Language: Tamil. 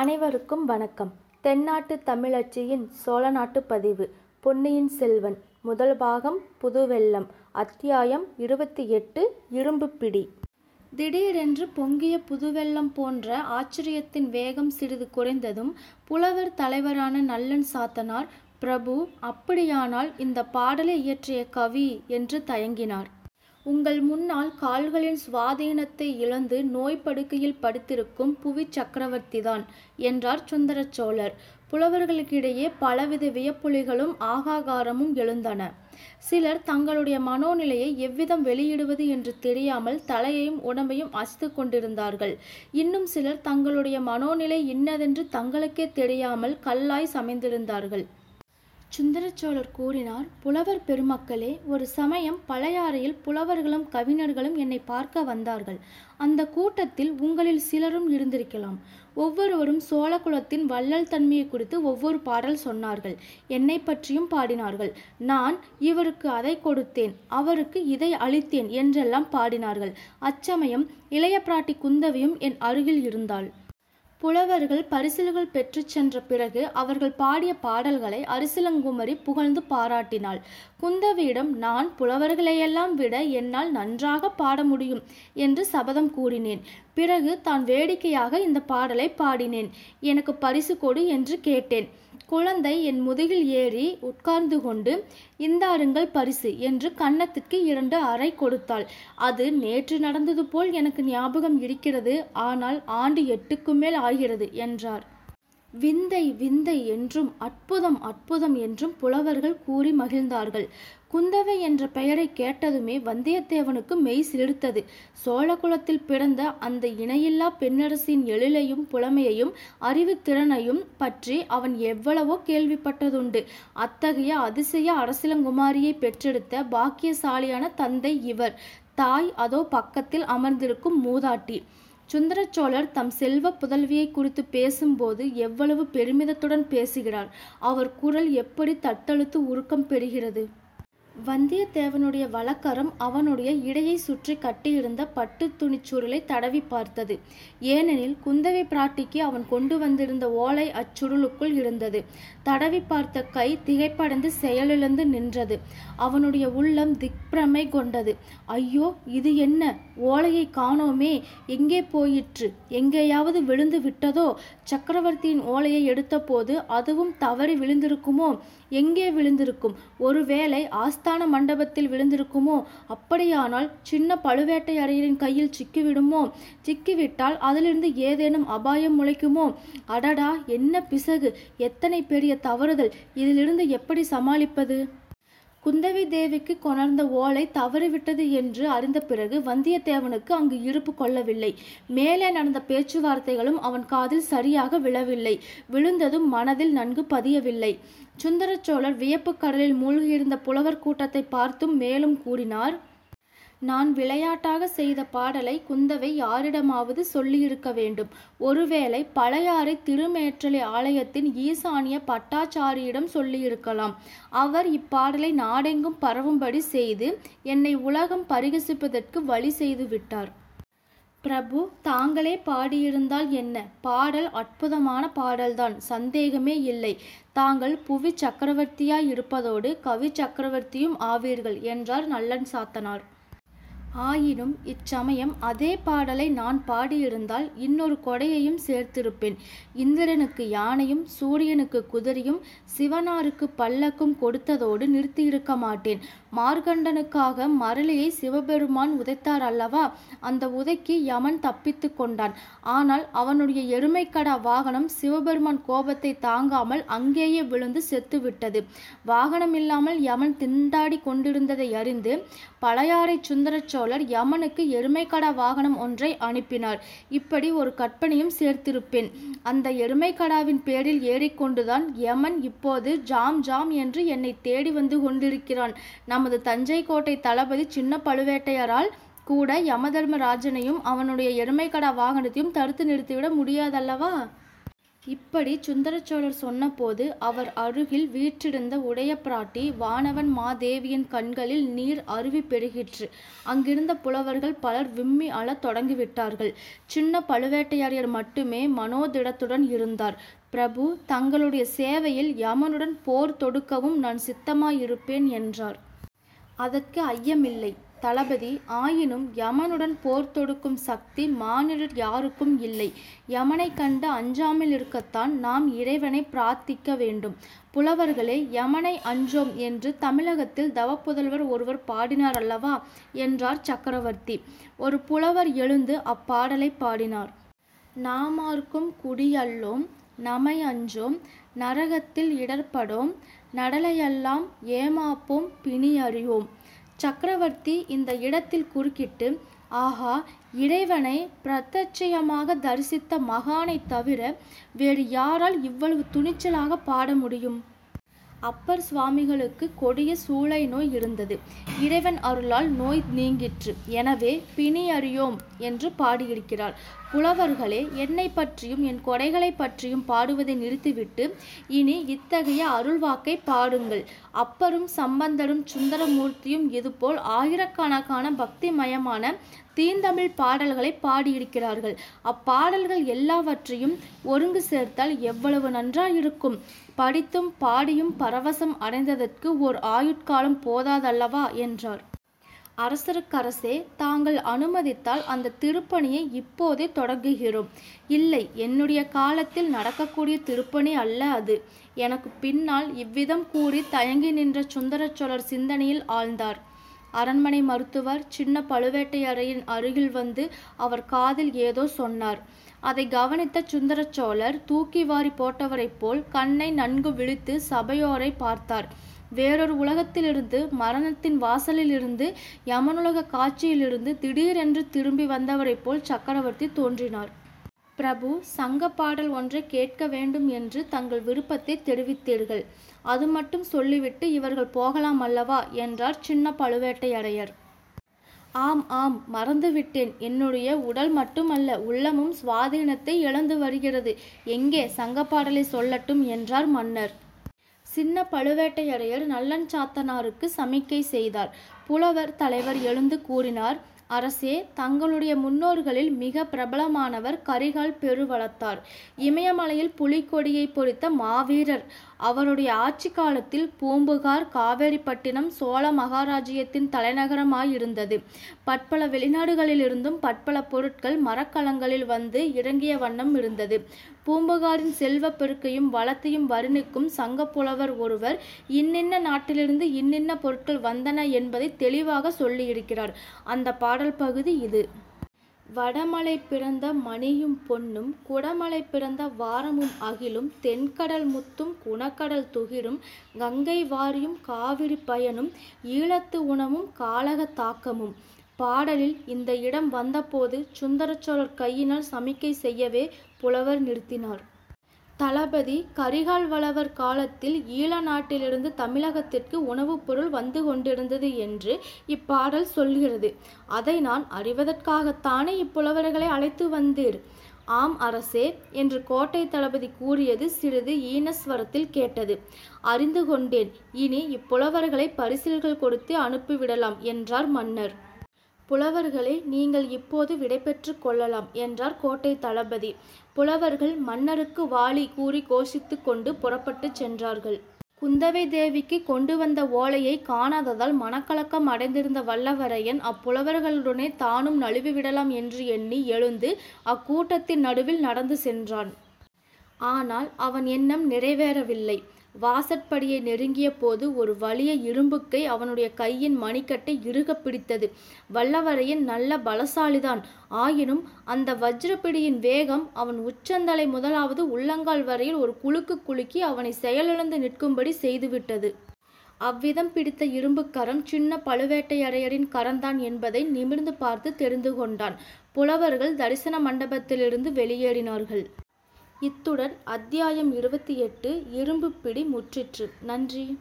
அனைவருக்கும் வணக்கம். தென்னாட்டு தமிழச்சியின் சோழநாட்டு பதிவு பொன்னியின் செல்வன் முதல் பாகம் புதுவெள்ளம் அத்தியாயம் இருபத்தி எட்டு இரும்பு பிடி. திடீரென்று பொங்கிய புதுவெள்ளம் போன்ற ஆச்சரியத்தின் வேகம் சிறிது குறைந்ததும் புலவர் தலைவரான நல்லன் சாத்தனார் பிரபு அப்படியானால் இந்த பாடலை இயற்றிய கவி என்று தயங்கினார். உங்கள் முன்னால் கால்களின் சுவாதீனத்தை இழந்து நோய் படுக்கையில் படுத்திருக்கும் புவி சக்கரவர்த்திதான் என்றார் சுந்தர சோழர் புலவர்களுக்கிடையே பலவித வியப்புலிகளும் ஆகாகாரமும் எழுந்தன. சிலர் தங்களுடைய மனோநிலையை எவ்விதம் வெளியிடுவது என்று தெரியாமல் தலையையும் உடம்பையும் அசித்து கொண்டிருந்தார்கள். இன்னும் சிலர் தங்களுடைய மனோநிலை இன்னதென்று தங்களுக்கே தெரியாமல் கல்லாய் சமைந்திருந்தார்கள். சுந்தரச்சோழர் கூறினார் புலவர் பெருமக்களே ஒரு சமயம் பழையாறையில் புலவர்களும் கவிஞர்களும் என்னை பார்க்க வந்தார்கள். அந்த கூட்டத்தில் உங்களில் சிலரும் இருந்திருக்கலாம். ஒவ்வொருவரும் சோழகுலத்தின் வள்ளல் தன்மையை குறித்து ஒவ்வொரு பாடல் சொன்னார்கள். என்னை பற்றியும் பாடினார்கள். நான் இவருக்கு அதை கொடுத்தேன் அவருக்கு இதை அளித்தேன் என்றெல்லாம் பாடினார்கள். அச்சமயம் இளைய பிராட்டி குந்தவியும் என் அருகில் இருந்தாள். புலவர்கள் பரிசில்கள் பெற்றுச் சென்ற பிறகு அவர்கள் பாடிய பாடல்களை அரிசிலங்குமரி புகழ்ந்து பாராட்டினாள். குந்தவியிடம் நான் புலவர்களையெல்லாம் விட என்னால் நன்றாக பாட முடியும் என்று சபதம் கூறினேன். பிறகு தான் வேடிக்கையாக இந்த பாடலை பாடினேன். எனக்கு பரிசு கொடு என்று கேட்டேன். குழந்தை என் முதுகில் ஏறி உட்கார்ந்து கொண்டு இந்தாருங்கள் பரிசு என்று கன்னத்திற்கு இரண்டு அறை கொடுத்தாள். அது நேற்று நடந்தது போல் எனக்கு ஞாபகம் இருக்கிறது. ஆனால் ஆண்டு எட்டுக்கு மேல் ஆகிறது என்றார். விந்தை விந்தை என்றும் அற்புதம் அற்புதம் என்றும் புலவர்கள் கூறி மகிழ்ந்தார்கள். குந்தவை என்ற பெயரை கேட்டதுமே வந்தியத்தேவனுக்கு மெய் சிலிர்த்தது. சோழகுலத்தில் பிறந்த அந்த இணையில்லா பெண்ணரசின் எழிலையும் புலமையையும் அறிவுத்திறனையும் பற்றி அவன் எவ்வளவோ கேள்விப்பட்டதுண்டு. அத்தகைய அதிசய அரசிலங்குமாரியை பெற்றெடுத்த பாக்கியசாலியான தந்தை இவர். தாய் அதோ பக்கத்தில் அமர்ந்திருக்கும் மூதாட்டி. சுந்தரச்சோழர் தம் செல்வ புதல்வியை குறித்து பேசும்போது எவ்வளவு பெருமிதத்துடன் பேசுகிறார். அவர் குரல் எப்படி தத்தழுத்து உருக்கம் பெறுகிறது? வந்தியத்தேவனுடைய வழக்கரம் அவனுடைய இடையை சுற்றி கட்டியிருந்த பட்டு துணிச்சுருளை தடவி பார்த்தது. ஏனெனில் குந்தவை பிராட்டிக்கு அவன் கொண்டு வந்திருந்த ஓலை அச்சுருளுக்குள் இருந்தது. தடவி பார்த்த கை திகைப்படைந்து செயலிழந்து நின்றது. அவனுடைய உள்ளம் திக்பிரமை கொண்டது. ஐயோ இது என்ன? ஓலையை காணோமே. எங்கே போயிற்று? எங்கேயாவது விழுந்து விட்டதோ? சக்கரவர்த்தியின் ஓலையை எடுத்தபோது அதுவும் தவறி விழுந்திருக்குமோ? எங்கே விழுந்திருக்கும்? ஒருவேளை ஆஸ்தான மண்டபத்தில் விழுந்திருக்குமோ? அப்படியானால் சின்ன பழுவேட்டையரையரின் கையில் சிக்கிவிடுமோ? சிக்கிவிட்டால் அதிலிருந்து ஏதேனும் அபாயம் முளைக்குமோ? அடடா என்ன பிசகு? எத்தனை பெரிய தவறுதல்? இதிலிருந்து எப்படி சமாளிப்பது? குந்தவி தேவிக்கு கொணர்ந்த ஓலை தவறிவிட்டது என்று அறிந்த பிறகு வந்தியத்தேவனுக்கு அங்கு இருப்பு கொள்ளவில்லை. மேலே நடந்த பேச்சுவார்த்தைகளும் அவன் காதில் சரியாக விழவில்லை. விழுந்ததும் மனதில் நன்கு பதியவில்லை. சுந்தரச்சோழர் வியப்பு கடலில் மூழ்கியிருந்த புலவர் கூட்டத்தை பார்த்தும் மேலும் கூறினார் நான் விளையாட்டாக செய்த பாடலை குந்தவை யாரிடமாவது சொல்லியிருக்க வேண்டும். ஒருவேளை பழையாறை திருமேற்றலை ஆலயத்தின் ஈசானிய பட்டாச்சாரியிடம் சொல்லியிருக்கலாம். அவர் இப்பாடலை நாடெங்கும் பரவும்படி செய்து என்னை உலகம் பரிகசிப்பதற்கு வழி செய்து விட்டார். பிரபு தாங்களே பாடியிருந்தால் என்ன? பாடல் அற்புதமான பாடல்தான் சந்தேகமே இல்லை. தாங்கள் புவி சக்கரவர்த்தியாய் இருப்பதோடு கவி சக்கரவர்த்தியும் ஆவீர்கள் என்றார் நல்லன் சாத்தனார். ஆயினும் இச்சமயம் அதே பாடலை நான் பாடியிருந்தால் இன்னொரு கொடையையும் சேர்த்திருப்பேன். இந்திரனுக்கு யானையும் சூரியனுக்கு குதிரையும் சிவனாருக்கு பல்லக்கும் கொடுத்ததோடு நிறுத்தியிருக்க மாட்டேன். மார்கண்டனுக்காக மரளியை சிவபெருமான் உதைத்தார் அல்லவா? அந்த உதைக்கு யமன் தப்பித்து கொண்டான். ஆனால் அவனுடைய எருமைக்கடா வாகனம் சிவபெருமான் கோபத்தை தாங்காமல் அங்கேயே விழுந்து செத்துவிட்டது. வாகனம் இல்லாமல் யமன் திண்டாடி கொண்டிருந்ததை அறிந்து பழையாறை சுந்தரச்சோழர் யமனுக்கு எருமைக்கடா வாகனம் ஒன்றை அனுப்பினார். இப்படி ஒரு கற்பனையும் சேர்த்திருப்பேன். அந்த எருமைக்கடாவின் பேரில் ஏறிக்கொண்டுதான் யமன் இப்போது ஜாம் ஜாம் என்று என்னை தேடி வந்து கொண்டிருக்கிறான். நம் நமது தஞ்சை கோட்டை தளபதி சின்ன பழுவேட்டையரால் கூட யமதர்மராஜனையும் அவனுடைய எருமைக்கடா வாகனத்தையும் தடுத்து நிறுத்திவிட முடியாதல்லவா? இப்படி சுந்தரச்சோழர் சொன்னபோது அவர் அருகில் வீற்றிருந்த உடைய பிராட்டி வானவன் மாதேவியின் கண்களில் நீர் அருவி பெருகிற்று. அங்கிருந்த புலவர்கள் பலர் விம்மி அழத் தொடங்கிவிட்டார்கள். சின்ன பழுவேட்டையாரியர் மட்டுமே மனோதிடத்துடன் இருந்தார். பிரபு தங்களுடைய சேவையில் யமனுடன் போர் தொடுக்கவும் நான் சித்தமாயிருப்பேன் என்றார். அதற்கு ஐயமில்லை. தளபதி ஆயினும் யமனுடன் போர் தொடுக்கும் சக்தி மானிடர் யாருக்கும் இல்லை. யமனை கண்டு அஞ்சாமல் இருக்கத்தான் நாம் இறைவனை பிரார்த்திக்க வேண்டும். புலவர்களே யமனை அஞ்சோம் என்று தமிழகத்தில் தவப்புதல்வர் ஒருவர் பாடினார் அல்லவா? என்றார் சக்கரவர்த்தி. ஒரு புலவர் எழுந்து அப்பாடலை பாடினார். நாமார்க்கும் குடியல்லோம் நமை அஞ்சோம் நரகத்தில் இடர்படோம் நடலையெல்லாம் ஏமாப்போம் பிணி அறியோம் சக்கரவர்த்தி இந்த இடத்தில் குறுக்கிட்டு ஆஹா இறைவனை பிரத்யட்சயமாக தரிசித்த மகானை தவிர வேறு யாரால் இவ்வளவு துணிச்சலாக பாட முடியும்? அப்பர் சுவாமிகளுக்கு கொடிய சூளை நோய் இருந்தது. இறைவன் அருளால் நோய் நீங்கிற்று. எனவே பிணி அறியோம் என்று பாடியிருக்கிறாள் புலவர்களே என்னை பற்றியும் என் கொடைகளை பற்றியும் பாடுவதை நிறுத்திவிட்டு இனி இத்தகைய அருள்வாக்கை பாடுங்கள். அப்பரும் சம்பந்தரும் சுந்தரமூர்த்தியும் இதுபோல் ஆயிரக்கணக்கான பக்திமயமான தீந்தமிழ் பாடல்களை பாடியிருக்கிறார்கள். அப்பாடல்கள் எல்லாவற்றையும் ஒருங்கு சேர்த்தால் எவ்வளவு நன்றாயிருக்கும். படித்தும் பாடியும் பரவசம் அடைந்ததற்கு ஓர் ஆயுட்காலம் போதாதல்லவா? என்றார். அரசருக்கரசே தாங்கள் அனுமதித்தால் அந்த திருப்பணியை இப்போதே தொடங்குகிறோம். இல்லை என்னுடைய காலத்தில் நடக்கக்கூடிய திருப்பணி அல்ல அது. எனக்கு பின்னால் இவ்விதம் கூறி தயங்கி நின்ற சுந்தரச்சோழர் சிந்தனையில் ஆழ்ந்தார். அரண்மனை மருத்துவர் சின்ன பழுவேட்டையரையின் அருகில் வந்து அவர் காதில் ஏதோ சொன்னார். அதை கவனித்த சுந்தரச்சோழர் தூக்கி வாரி போட்டவரைப் போல் கண்ணை நன்கு விழித்து சபையோரை பார்த்தார். வேறொரு உலகத்திலிருந்து மரணத்தின் வாசலிலிருந்து யமனுலக காட்சியிலிருந்து திடீரென்று திரும்பி வந்தவரைப் போல் சக்கரவர்த்தி தோன்றினார். பிரபு சங்க பாடல் ஒன்றை கேட்க வேண்டும் என்று தங்கள் விருப்பத்தை தெரிவித்தீர்கள். அது மட்டும் சொல்லிவிட்டு இவர்கள் போகலாம் அல்லவா? என்றார் சின்ன பழுவேட்டையரையர். ஆம் ஆம் மறந்துவிட்டேன். என்னுடைய உடல் மட்டுமல்ல உள்ளமும் சுவாதீனத்தை இழந்து வருகிறது. எங்கே சங்கப்பாடலை சொல்லட்டும் என்றார் மன்னர். சின்ன பழுவேட்டையரையர் நல்லன் சாத்தனாருக்கு சமிக்கை செய்தார். புலவர் தலைவர் எழுந்து கூறினார் அரசே தங்களுடைய முன்னோர்களில் மிக பிரபலமானவர் கரிகால் பெருவளத்தார். இமயமலையில் புலிக்கொடியை பொறித்த மாவீரர். அவருடைய ஆட்சி காலத்தில் பூம்புகார் காவேரிப்பட்டினம் சோழ மகாராஜ்யத்தின் தலைநகரமாயிருந்தது பற்பல வெளிநாடுகளிலிருந்தும் பற்பல பொருட்கள் மரக்கலங்களில் வந்து இறங்கிய வண்ணம் இருந்தது. பூம்புகாரின் செல்வப் பெருக்கையும் வளத்தையும் வருணிக்கும் சங்கப்புலவர் ஒருவர் இன்னின்ன நாட்டிலிருந்து இன்னின்ன பொருட்கள் வந்தன என்பதை தெளிவாக சொல்லியிருக்கிறார். அந்த பாடல் பகுதி இது. வடமலை பிறந்த மணியும் பொன்னும் குடமலை பிறந்த வாரமும் அகிலும் தென்கடல் முத்தும் குணக்கடல் துகிரும் கங்கை வாரியும் காவிரி பயனும் ஈழத்து உணவும் காலக தாக்கமும். பாடலில் இந்த இடம் வந்தபோது சுந்தரச்சோழர் கையினால் சமிக்கை செய்யவே புலவர் நிறுத்தினார். தளபதி கரிகால் வளவர் காலத்தில் ஈழ நாட்டிலிருந்து தமிழகத்திற்கு உணவுப் பொருள் வந்து கொண்டிருந்தது என்று இப்பாடல் சொல்கிறது. அதை நான் அறிவதற்காகத்தானே இப்புலவர்களை அழைத்து வந்தீர்? ஆம் அரசே என்று கோட்டை தளபதி கூறியது சிறிது ஈனஸ்வரத்தில் கேட்டது. அறிந்து கொண்டேன் இனி இப்புலவர்களை பரிசில்கள் கொடுத்து அனுப்பிவிடலாம் என்றார் மன்னர். புலவர்களே நீங்கள் இப்போது விடைபெற்று கொள்ளலாம் என்றார் கோட்டை தளபதி. புலவர்கள் மன்னருக்கு வாளி கூறி கோஷித்து கொண்டு புறப்பட்டு சென்றார்கள். குந்தவை தேவிக்கு கொண்டு வந்த ஓலையை காணாததால் மனக்கலக்கம் அடைந்திருந்த வல்லவரையன் அப்புலவர்களுடனே தானும் நழுவிவிடலாம் என்று எண்ணி எழுந்து அக்கூட்டத்தின் நடுவில் நடந்து சென்றான். ஆனால் அவன் எண்ணம் நிறைவேறவில்லை. வாசற்படியை நெருங்கிய போது ஒரு வலிய இரும்புக்கை அவனுடைய கையின் மணிக்கட்டை இறுக பிடித்தது. வல்லவரையன் நல்ல பலசாலிதான். ஆயினும் அந்த வஜ்ரப்பிடியின் வேகம் அவன் உச்சந்தலை முதலாவது உள்ளங்கால் வரையில் ஒரு குலுக்கு குலுக்கி அவனை செயலிழந்து நிற்கும்படி செய்துவிட்டது. அவ்விதம் பிடித்த இரும்புக்கரம் சின்ன பழுவேட்டையரையரின் கரந்தான் என்பதை நிமிர்ந்து பார்த்து தெரிந்து கொண்டான். புலவர்கள் தரிசன மண்டபத்திலிருந்து வெளியேறினார்கள். இத்துடன் அத்தியாயம் இருபத்தி எட்டு இரும்பு பிடி முற்றிற்று. நன்றி.